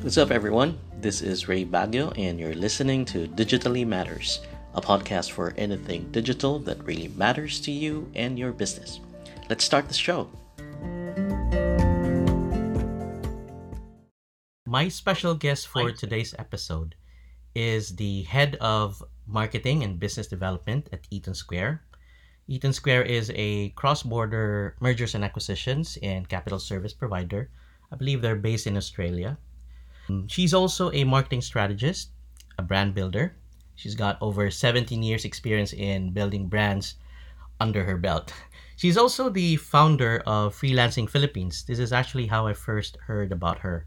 What's up, everyone? This is Ray Baguio, and you're listening to Digitally Matters, a podcast for anything digital that really matters to you and your business. Let's start the show. My special guest for today's episode is the head of marketing and business development at Eaton Square. Eaton Square is a cross border mergers and acquisitions and capital service provider. I believe they're based in Australia. She's also a marketing strategist, a brand builder. She's got over 17 years experience in building brands under her belt. She's also the founder of Freelancing Philippines. This is actually how I first heard about her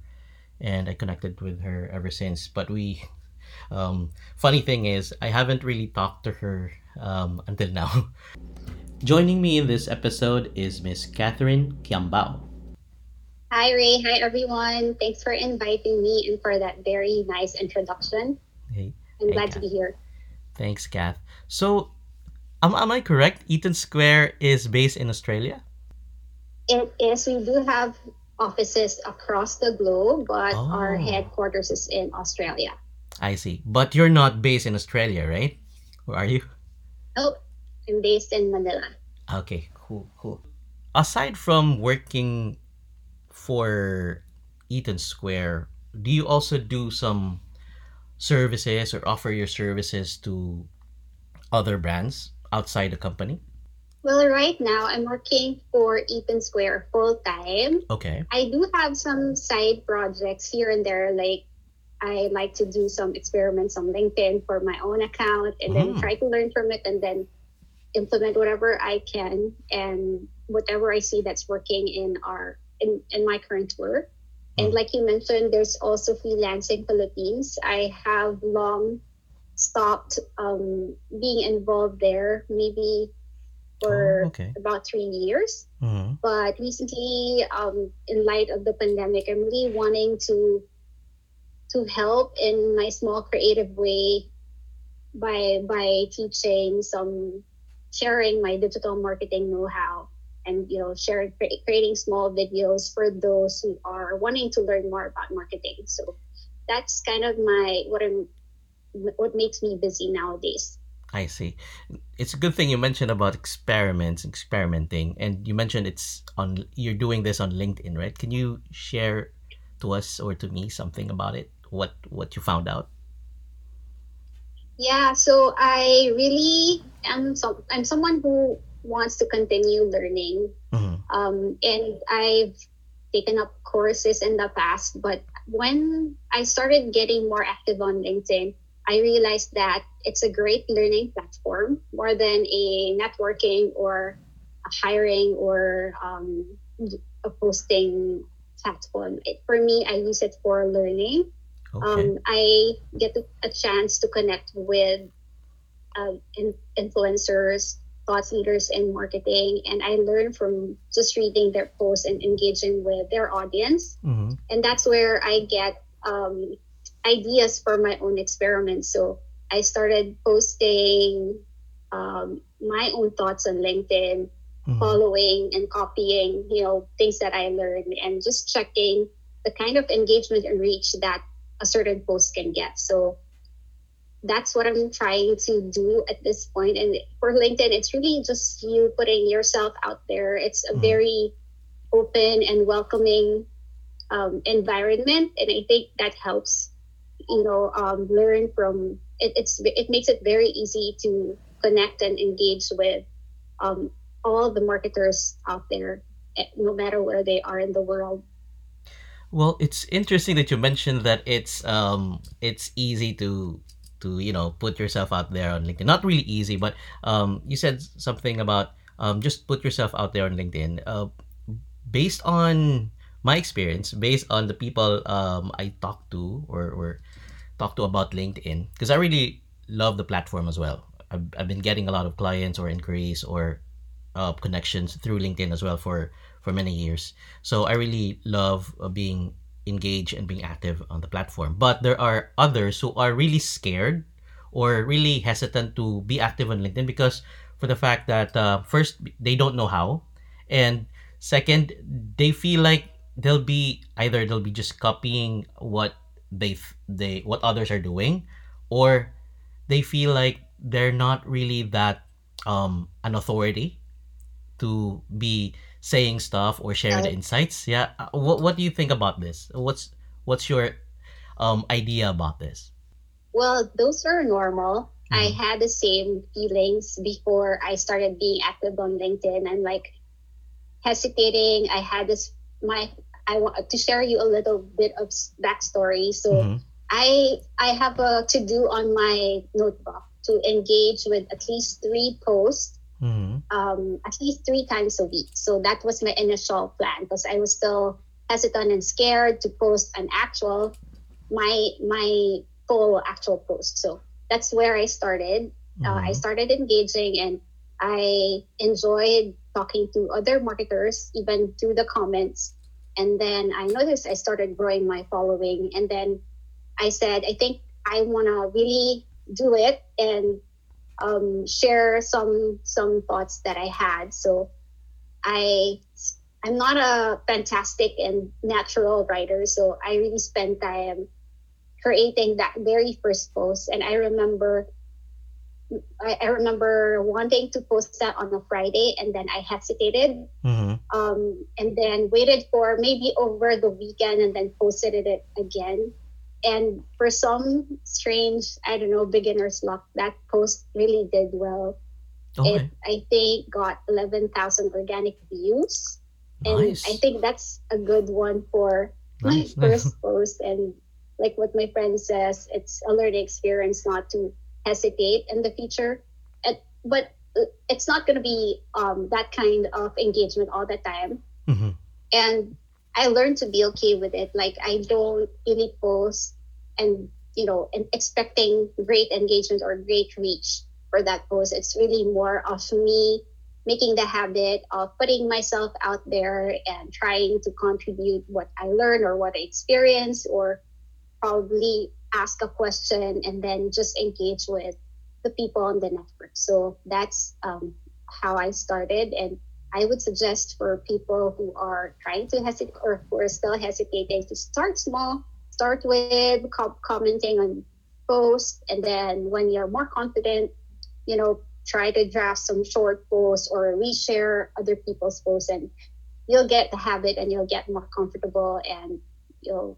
and I connected with her ever since. But we um, funny thing is I haven't really talked to her um, until now. Joining me in this episode is Miss Catherine Kiambao. Hi, Ray. Hi, everyone. Thanks for inviting me and for that very nice introduction. Hey, I'm hey, glad Kath. to be here. Thanks, Kath. So, am, am I correct? Eaton Square is based in Australia? It is, we do have offices across the globe, but our Oh. headquarters is in Australia. I see. But you're not based in Australia, right? Or are you? Nope, I'm based in Manila. Okay, cool, cool. Aside from working for Eaton Square, do you also do some services or offer your services to other brands outside the company? Well, right now I'm working for Eaton Square full time. Okay. I do have some side projects here and there, like I like to do some experiments on LinkedIn for my own account and then Mm. try to learn from it and then implement whatever I can and whatever I see that's working in our in, in my current work. And Mm. like you mentioned, there's also freelancing Philippines. I have long stopped um, being involved there, maybe for Oh, okay. about three years hmm but recently um, in light of the pandemic i'm really wanting to to help in my small creative way by by teaching some sharing my digital marketing know-how and you know sharing creating small videos for those who are wanting to learn more about marketing so that's kind of my what i'm what makes me busy nowadays I see. It's a good thing you mentioned about experiments, experimenting, and you mentioned it's on. You're doing this on LinkedIn, right? Can you share to us or to me something about it? What what you found out? Yeah, so I really am some I'm someone who wants to continue learning. Mhm. Um, and I've taken up courses in the past, but when I started getting more active on LinkedIn, I realized that it's a great learning platform more than a networking or a hiring or um, a posting platform. It, for me, I use it for learning Okay. um, I get a chance to connect with uh, in- influencers, thought leaders in marketing, and I learn from just reading their posts and engaging with their audience. Mhm. And that's where I get um, ideas for my own experiments. So I started posting um, my own thoughts on LinkedIn, Mhm. following and copying, you know, things that I learned and just checking the kind of engagement and reach that a certain post can get. So that's what I'm trying to do at this point. And for LinkedIn, it's really just you putting yourself out there. It's a Mhm. very open and welcoming um, environment, and I think that helps. You know, um, learn from it. It's it makes it very easy to connect and engage with um, all the marketers out there, eh, no matter where they are in the world. Well, it's interesting that you mentioned that it's um it's easy to to you know put yourself out there on LinkedIn. Not really easy, but um you said something about um just put yourself out there on LinkedIn. Uh, based on my experience, based on the people um I talk to or or talk to about LinkedIn, because I really love the platform as well. I've, I've been getting a lot of clients or inquiries or uh, connections through LinkedIn as well for for many years. So I really love uh, being engaged and being active on the platform. But there are others who are really scared or really hesitant to be active on LinkedIn because for the fact that uh, first they don't know how, and second they feel like they'll be either they'll be just copying what they they what others are doing or they feel like they're not really that um an authority to be saying stuff or share the insights yeah uh, what what do you think about this what's what's your um idea about this well, those are normal. I mm-hmm. had the same feelings before I started being active on LinkedIn. I'm like hesitating. I had this my I want to share you a little bit of backstory. So Mm-hmm. I I have a to do on my notebook to engage with at least three posts Mm-hmm. um, at least three times a week. So that was my initial plan because I was still hesitant and scared to post an actual my my full actual post. So that's where I started. Uh, I Mm-hmm. started engaging and I enjoyed talking to other marketers even through the comments. And then I noticed I started growing my following. And then I said, I think I want to really do it and um, share some some thoughts that I had. So I I'm not a fantastic and natural writer, so I really spent time creating that very first post. And I remember I, I remember wanting to post that on a Friday, and then I hesitated, Mm-hmm. um, and then waited for maybe over the weekend, and then posted it again. And for some strange, I don't know, beginner's luck, that post really did well. It, I think, got 11,000 organic views. And nice I think that's a good one for nice, my nice. first post. And like what my friend says, it's a learning experience not to hesitate in the future. And, but uh, it's not going to be um, that kind of engagement all the time. Mhm. And I learned to be okay with it. Like I don't really post and you know and expecting great engagement or great reach for that post. It's really more of me making the habit of putting myself out there and trying to contribute what I learned or what I experienced or probably ask a question and then just engage with the people on the network. So that's um, how I started. And I would suggest for people who are trying to hesitate or who are still hesitating to start small, start with co- commenting on posts. And then when you're more confident, you know, try to draft some short posts or reshare other people's posts and you'll get the habit and you'll get more comfortable and you'll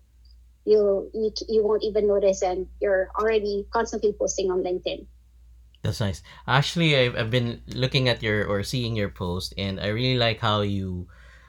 you'll you, you won't even notice and you're already constantly posting on linkedin That's nice. Actually, I've, I've been looking at your or seeing your post, and I really like how you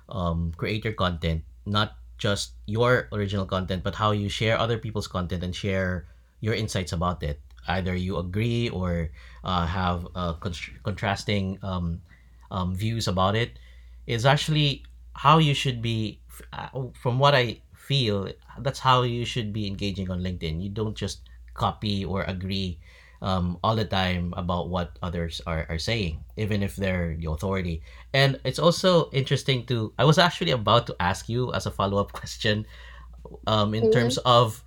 um, create your content, not just your original content, but how you share other people's content and share your insights about it. Either you agree or uh, have uh, con- contrasting um, um, views about it. It's actually how you should be, uh, from what I feel, that's how you should be engaging on LinkedIn. You don't just copy or agree um, all the time about what others are, are saying, even if they're the authority. And it's also interesting to, I was actually about to ask you as a follow up question um, in Mhm. terms of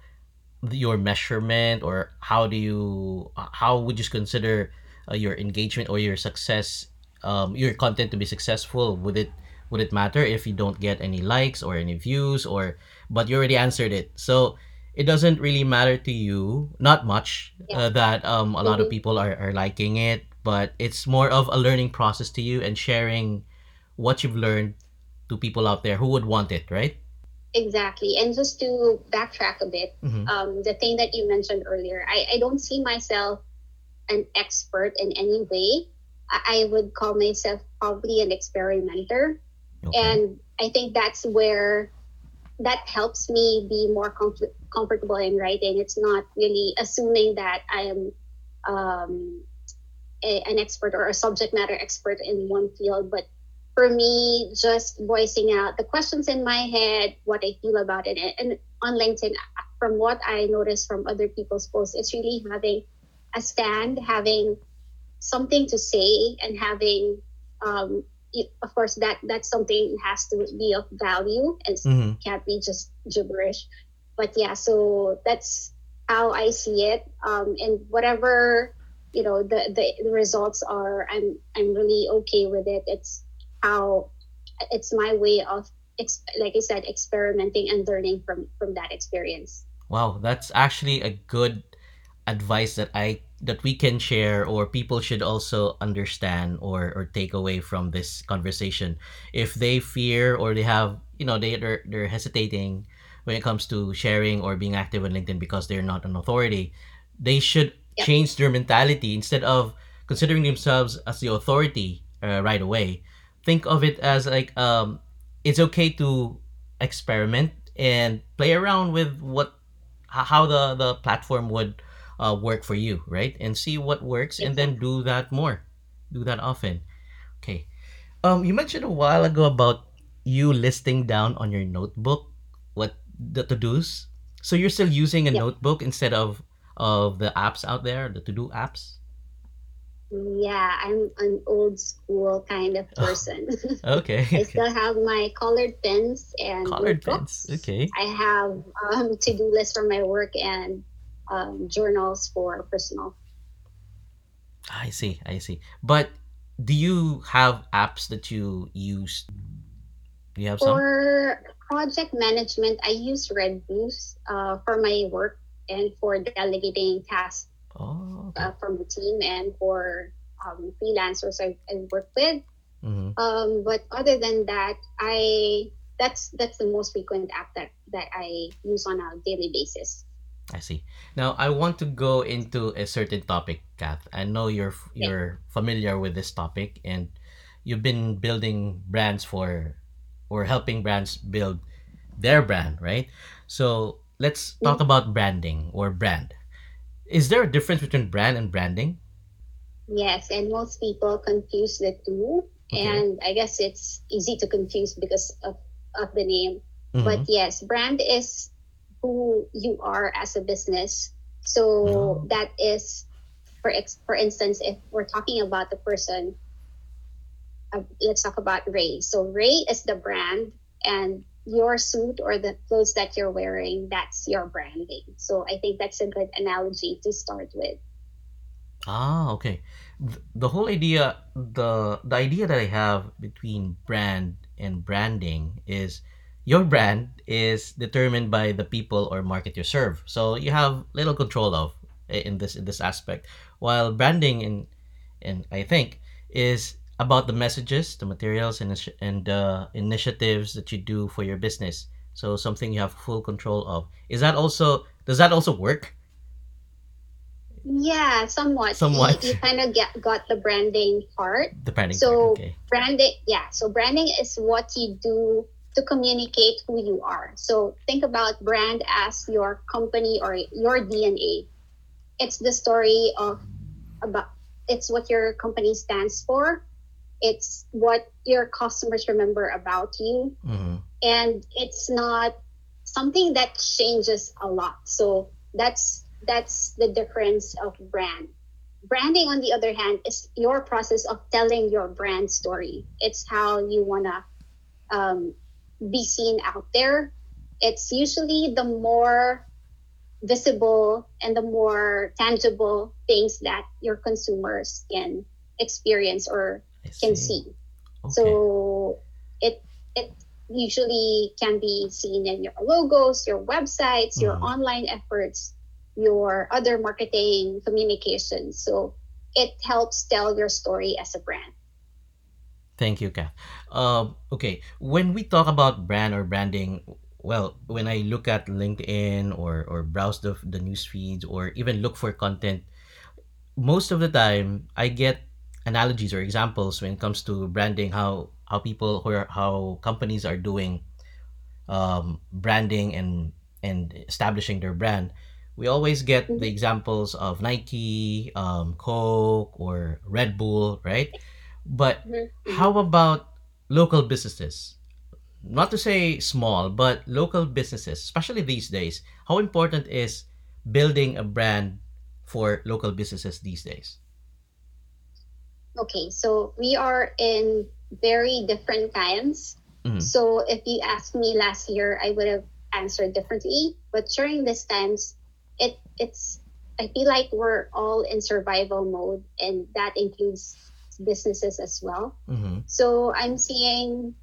your measurement or how do you, how would you consider uh, your engagement or your success, um, your content to be successful? Would it, would it matter if you don't get any likes or any views or, but you already answered it. So, it doesn't really matter to you not much yeah. uh, that um, a lot of Mhm. people are, are liking it but it's more of a learning process to you and sharing what you've learned to people out there who would want it right? Exactly and just to backtrack a bit mm-hmm. um, the thing that you mentioned earlier I, I don't see myself an expert in any way. I, I would call myself probably an experimenter. Okay. And i think that's where that helps me be more comf- comfortable in writing. It's not really assuming that i am um, a, an expert or a subject matter expert in one field but for me just voicing out the questions in my head what i feel about it and, on linkedin from what i noticed from other people's posts it's really having a stand having something to say and having um, of course that that's something has to be of value and mm-hmm. can't be just gibberish. But yeah so that's how i see it. Um, and whatever you know the, the the results are i'm i'm really okay with it. It's how it's my way of ex- like i said experimenting and learning from from that experience. Wow, that's actually a good advice that I that we can share or people should also understand or or take away from this conversation. If they fear or they have, you know, they they're, they're hesitating when it comes to sharing or being active on LinkedIn because they're not an authority, they should Yep. change their mentality instead of considering themselves as the authority uh, right away. Think of it as like um it's okay to experiment and play around with what how the the platform would uh, work for you, right? And see what works, and then do that more, do that often. Okay. Um, you mentioned a while ago about you listing down on your notebook what the to dos. So you're still using a notebook instead of of the apps out there, the to do apps. Yeah, I'm an old school kind of Oh, person. okay, I still have my colored pens and Colored pens. Okay, I have um, to-do lists for my work and um, journals for personal. I see, I see. But do you have apps that you use? Do you have some? For project management, I use Redbooth uh, for my work and for delegating tasks Oh, okay. uh, from the team and for um, freelancers I, I work with. Mm-hmm. Um, but other than that, I that's that's the most frequent app that that I use on a daily basis. I see. Now I want to go into a certain topic, Kath. I know you're you're familiar with this topic, and you've been building brands for, or helping brands build their brand, right? So let's talk Mm, about branding or brand. Is there a difference between brand and branding? Yes, and most people confuse the two, Okay. and I guess it's easy to confuse because of of the name. But Mm-hmm. yes, brand is who you are as a business. So that is, for ex- for instance, if we're talking about the person, uh, let's talk about Ray. So Ray is the brand, and your suit or the clothes that you're wearing, that's your branding. So I think that's a good analogy to start with. Ah, okay. The whole idea, the the idea that I have between brand and branding is your brand is determined by the people or market you serve. So you have little control of eh, in this in this aspect. While branding and and I think is about the messages, the materials and and the initiatives that you do for your business. So something you have full control of. Is that also does that also work? Yeah, somewhat. You, you kind of get got the branding part. The branding part, So okay. branding, yeah. So branding is what you do to communicate who you are. So think about brand as your company or your DNA. It's the story of about. It's what your company stands for. It's what your customers remember about you, Mm-hmm. and it's not something that changes a lot. So that's that's the difference of brand. Branding, on the other hand, is your process of telling your brand story. It's how you wanna um, be seen out there. It's usually the more visible and the more tangible things that your consumers can experience or I can see. see. Okay. So it it usually can be seen in your logos, your websites, your Mm-hmm. online efforts, your other marketing communications. So it helps tell your story as a brand. Thank you, Kath. Um, okay, when we talk about brand or branding, well, when I look at LinkedIn or or browse the the news feeds or even look for content, most of the time I get analogies or examples when it comes to branding, how how people or how companies are doing um, branding and and establishing their brand. We always get the Mhm, examples of Nike, um, Coke, or Red Bull, right? But mhm, mhm. how about local businesses? Not to say small, but local businesses, especially these days. How important is building a brand for local businesses these days? Okay, so we are in very different times. Mm-hmm. So if you asked me last year, I would have answered differently. But during these times, it it's I feel like we're all in survival mode, and that includes businesses as well. Mm-hmm. So I'm seeing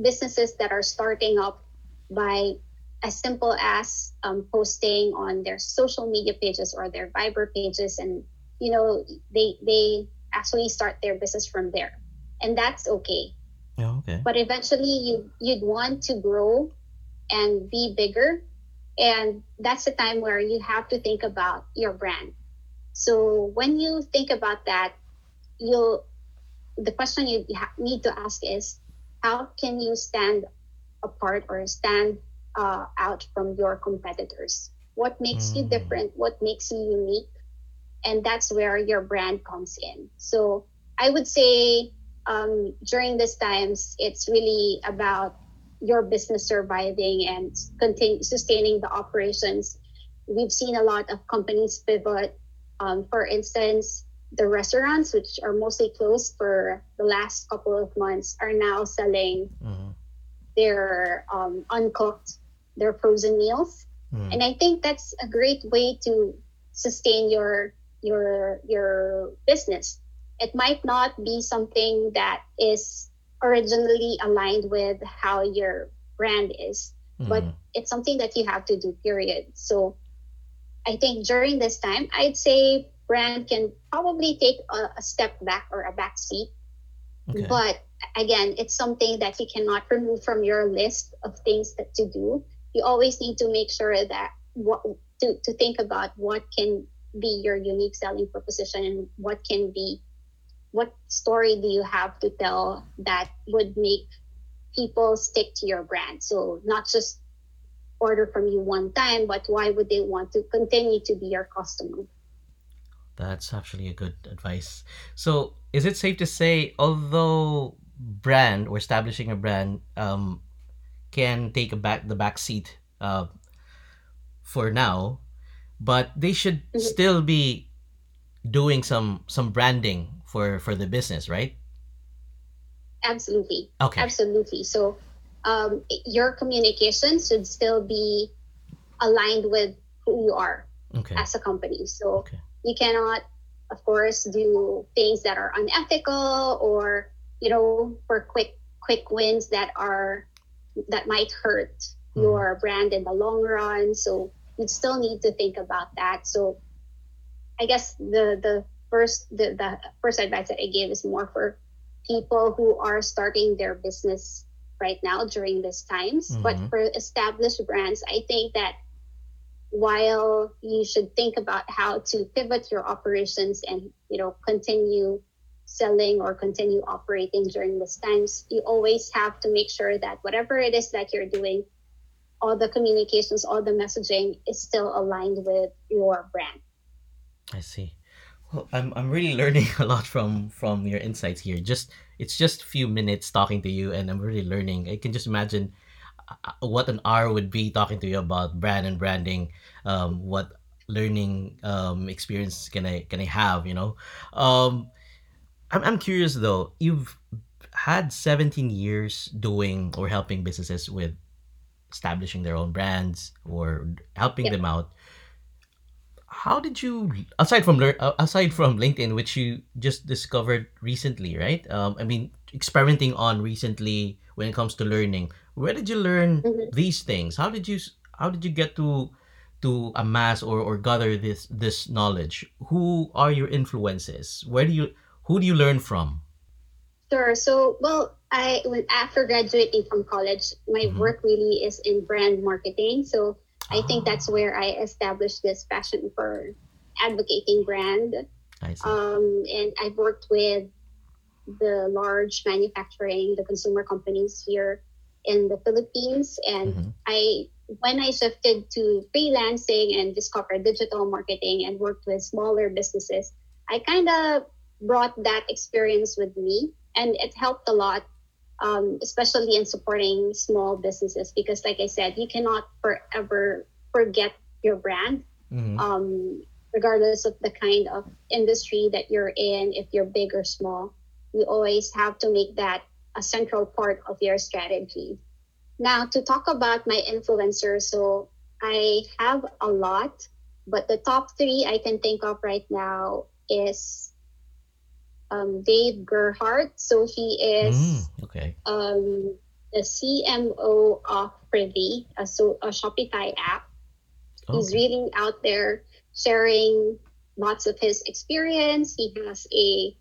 businesses that are starting up by as simple as um, posting on their social media pages or their Viber pages, and you know they they actually start their business from there, and that's okay. Yeah, okay. But eventually, you you'd want to grow and be bigger, and that's the time where you have to think about your brand. So when you think about that, you'll the question you need to ask is how can you stand apart or stand uh, out from your competitors? What makes you Mm. different? What makes you unique? And that's where your brand comes in. So I would say um, during these times, it's really about your business surviving and continue sustaining the operations. We've seen a lot of companies pivot. Um, for instance, the restaurants, which are mostly closed for the last couple of months, are now selling Mhm. their um, uncooked, their frozen meals, Mm. and I think that's a great way to sustain your your your business. It might not be something that is originally aligned with how your brand is, but Mhm. it's something that you have to do. Period. So I think during this time, I'd say brand can probably take a, a step back or a back seat Okay. but again, it's something that you cannot remove from your list of things that to do. You always need to make sure that what to, to think about what can be your unique selling proposition and what can be what story do you have to tell that would make people stick to your brand. So not just order from you one time, but why would they want to continue to be your customer? That's actually a good advice. So, is it safe to say, although brand or establishing a brand um, can take a back the back seat uh, for now, but they should Mhm. still be doing some some branding for for the business, right? Absolutely. Okay. Absolutely. So um, your communication should still be aligned with who you are Okay. as a company. So Okay. You cannot, of course, do things that are unethical or you know for quick quick wins that are that might hurt Mhm. your brand in the long run. So you still need to think about that. So I guess the the first the, the first advice that I gave is more for people who are starting their business right now during these times. But Mhm. for established brands, I think that while you should think about how to pivot your operations and you know continue selling or continue operating during these times, you always have to make sure that whatever it is that you're doing, all the communications, all the messaging is still aligned with your brand. I see. Well, I'm I'm really learning a lot from from your insights here. Just it's just a few minutes talking to you, and I'm really learning. I can just imagine what an hour would be talking to you about brand and branding. Um, what learning um, experience can I can I have? You know, um, I'm I'm curious though. You've had 17 years doing or helping businesses with establishing their own brands or helping Yep. them out how did you aside from learn uh, aside from linkedin which you just discovered recently right um, i mean experimenting on recently when it comes to learning where did you learn Mhm. these things how did you how did you get to to amass or, or gather this this knowledge who are your influences where do you who do you learn from Sure. So, well, I when after graduating from college, my Mhm. work really is in brand marketing. So, I think Ah, that's where I established this passion for advocating brand. i see Um, and I've worked with the large manufacturing, the consumer companies here in the Philippines. And Mhm. I, when I shifted to freelancing and discovered digital marketing and worked with smaller businesses, I kind of brought that experience with me, and it helped a lot, um, especially in supporting small businesses. Because, like I said, you cannot forever forget your brand Mhm. um, regardless of the kind of industry that you're in, if you're big or small, you always have to make that a central part of your strategy. Now, to talk about my influencers, so I have a lot, but the top three I can think of right now is um, Dave Gerhardt. So he Mm, is okay um, the CMO of Privy, a, so, a Shopify app. He's really out there sharing lots of his experience. He has a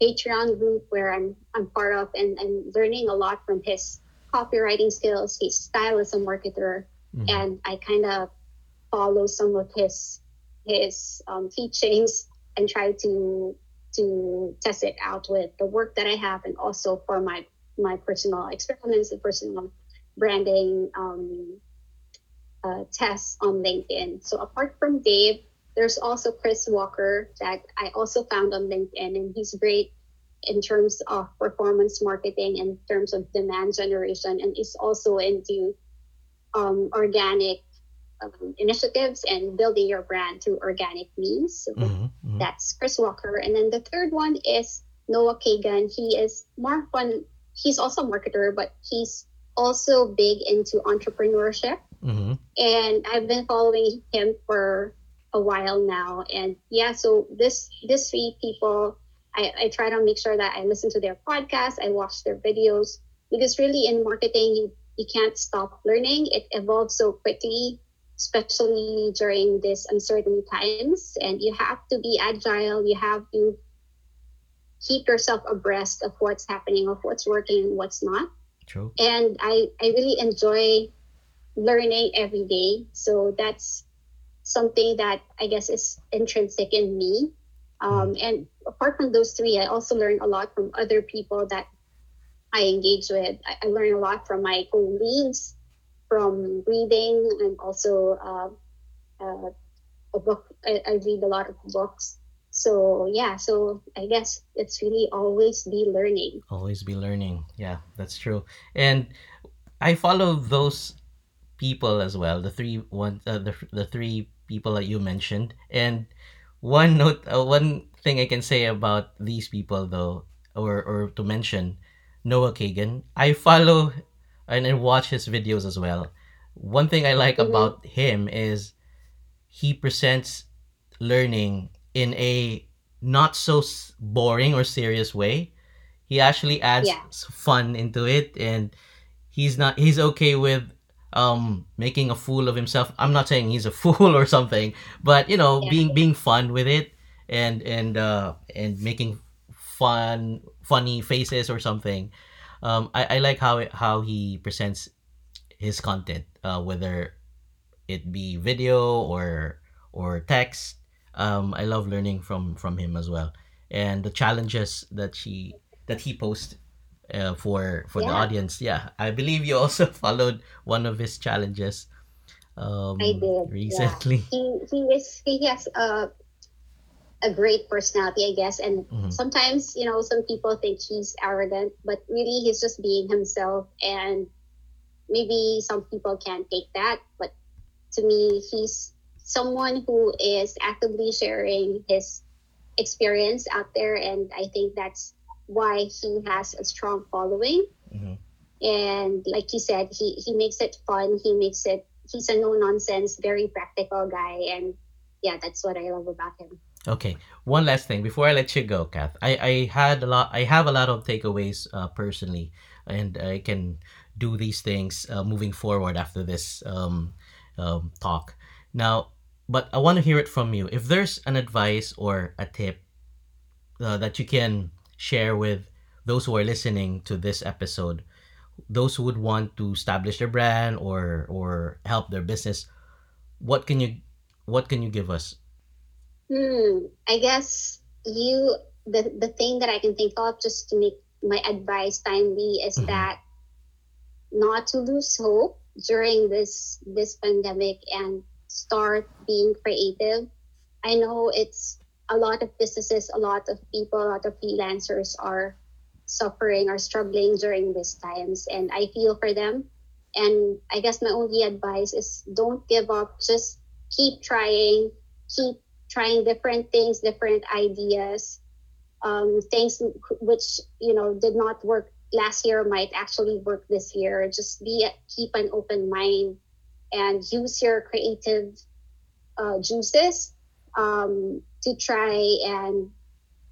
Patreon group where I'm I'm part of and I'm learning a lot from his copywriting skills, his style as a marketer, Mhm. and I kind of follow some of his his um, teachings and try to to test it out with the work that I have and also for my my personal experiments and personal branding um, uh, tests on LinkedIn. So apart from Dave, there's also Chris Walker that I also found on LinkedIn, and he's great in terms of performance marketing, in terms of demand generation, and is also into um, organic um, initiatives and building your brand through organic means. So Mhm, mhm. that's Chris Walker. And then the third one is Noah Kagan. He is more fun. He's also a marketer, but he's also big into entrepreneurship. Mhm. And I've been following him for a while now. And yeah, so this this three people, I, I try to make sure that I listen to their podcast, I watch their videos. Because really in marketing you, you can't stop learning. It evolves so quickly especially during these uncertain times. And you have to be agile. You have to keep yourself abreast of what's happening, of what's working and what's not. True. And I, I really enjoy learning every day. So that's something that I guess is intrinsic in me. Um, and apart from those three, I also learn a lot from other people that I engage with. I, I learn a lot from my colleagues, from reading, and also uh, uh, a book. I, I read a lot of books. So yeah, so I guess it's really always be learning. Always be learning. Yeah, that's true. And I follow those people as well. The three one uh, the the three people that you mentioned. And one note, uh, one thing I can say about these people though, or or to mention Noah Kagan. I follow and I watch his videos as well. One thing I like Mhm. about him is he presents learning in a not so boring or serious way. He actually adds Yeah. fun into it, and he's not he's okay with um making a fool of himself. I'm not saying he's a fool or something, but you know, Yeah. being being fun with it and and uh and making fun funny faces or something. Um, I, I like how it, how he presents his content, uh, whether it be video or or text. Um, I love learning from from him as well, and the challenges that she that he posts uh, for for the audience. Yeah, I believe you also followed one of his challenges um, I did. recently. Yeah. He he is he has a a great personality, I guess, and Mhm. sometimes you know some people think he's arrogant, but really he's just being himself, and maybe some people can't take that, but to me, he's someone who is actively sharing his experience out there, and I think that's why he has a strong following. Mhm. And like you said, he he makes it fun. He makes it. He's a no nonsense, very practical guy, and yeah, that's what I love about him. Okay, one last thing before I let you go, Kath. I, I had a lot. I have a lot of takeaways uh, personally, and I can do these things uh, moving forward after this um, um, talk. Now, but I want to hear it from you. If there's an advice or a tip uh, that you can share with those who are listening to this episode, those who would want to establish their brand or or help their business, what can you what can you give us? Hmm. I guess you the the thing that I can think of just to make my advice timely is Mhm. that not to lose hope during this this pandemic and start being creative. I know it's a lot of businesses, a lot of people, a lot of freelancers are suffering or struggling during these times and I feel for them. And I guess my only advice is don't give up, just keep trying, keep trying different things, different ideas, um, things which you know did not work last year might actually work this year. Just be keep an open mind and use your creative uh, juices um, to try and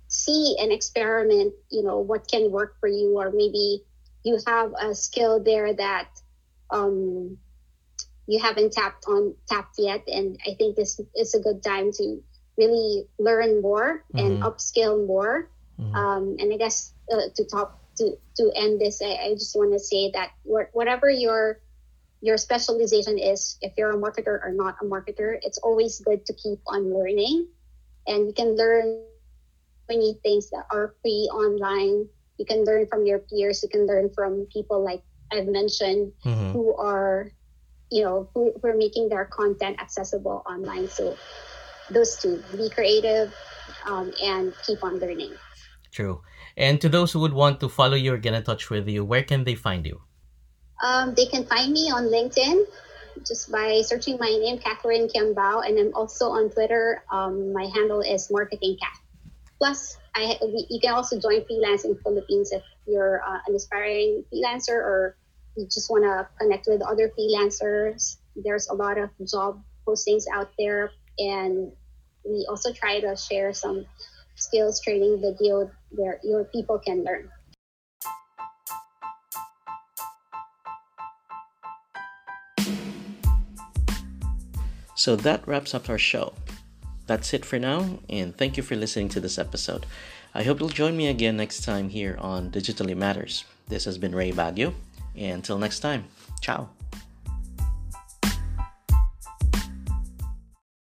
see and experiment. You know what can work for you, or maybe you have a skill there that um, you haven't tapped on tapped yet, and I think this is a good time to really learn more and Mhm. upskill more. Mhm. Um, and I guess uh, to top to to end this, I, I just want to say that wha- whatever your your specialization is, if you're a marketer or not a marketer, it's always good to keep on learning, and you can learn many things that are free online. You can learn from your peers. You can learn from people like I've mentioned Mhm. who are, you know, who, who are making their content accessible online. So those two, be creative um, and keep on learning. True. And to those who would want to follow you or get in touch with you, where can they find you? Um, they can find me on LinkedIn just by searching my name, Catherine Kiambao, and I'm also on Twitter. Um, my handle is Marketing Cat. Plus, I you can also join Freelancing Philippines if you're uh, an aspiring freelancer or you just want to connect with other freelancers. There's a lot of job postings out there, and we also try to share some skills training video where your people can learn. So that wraps up our show. That's it for now, and thank you for listening to this episode. I hope you'll join me again next time here on Digitally Matters. This has been Ray Baguio, and until next time, ciao.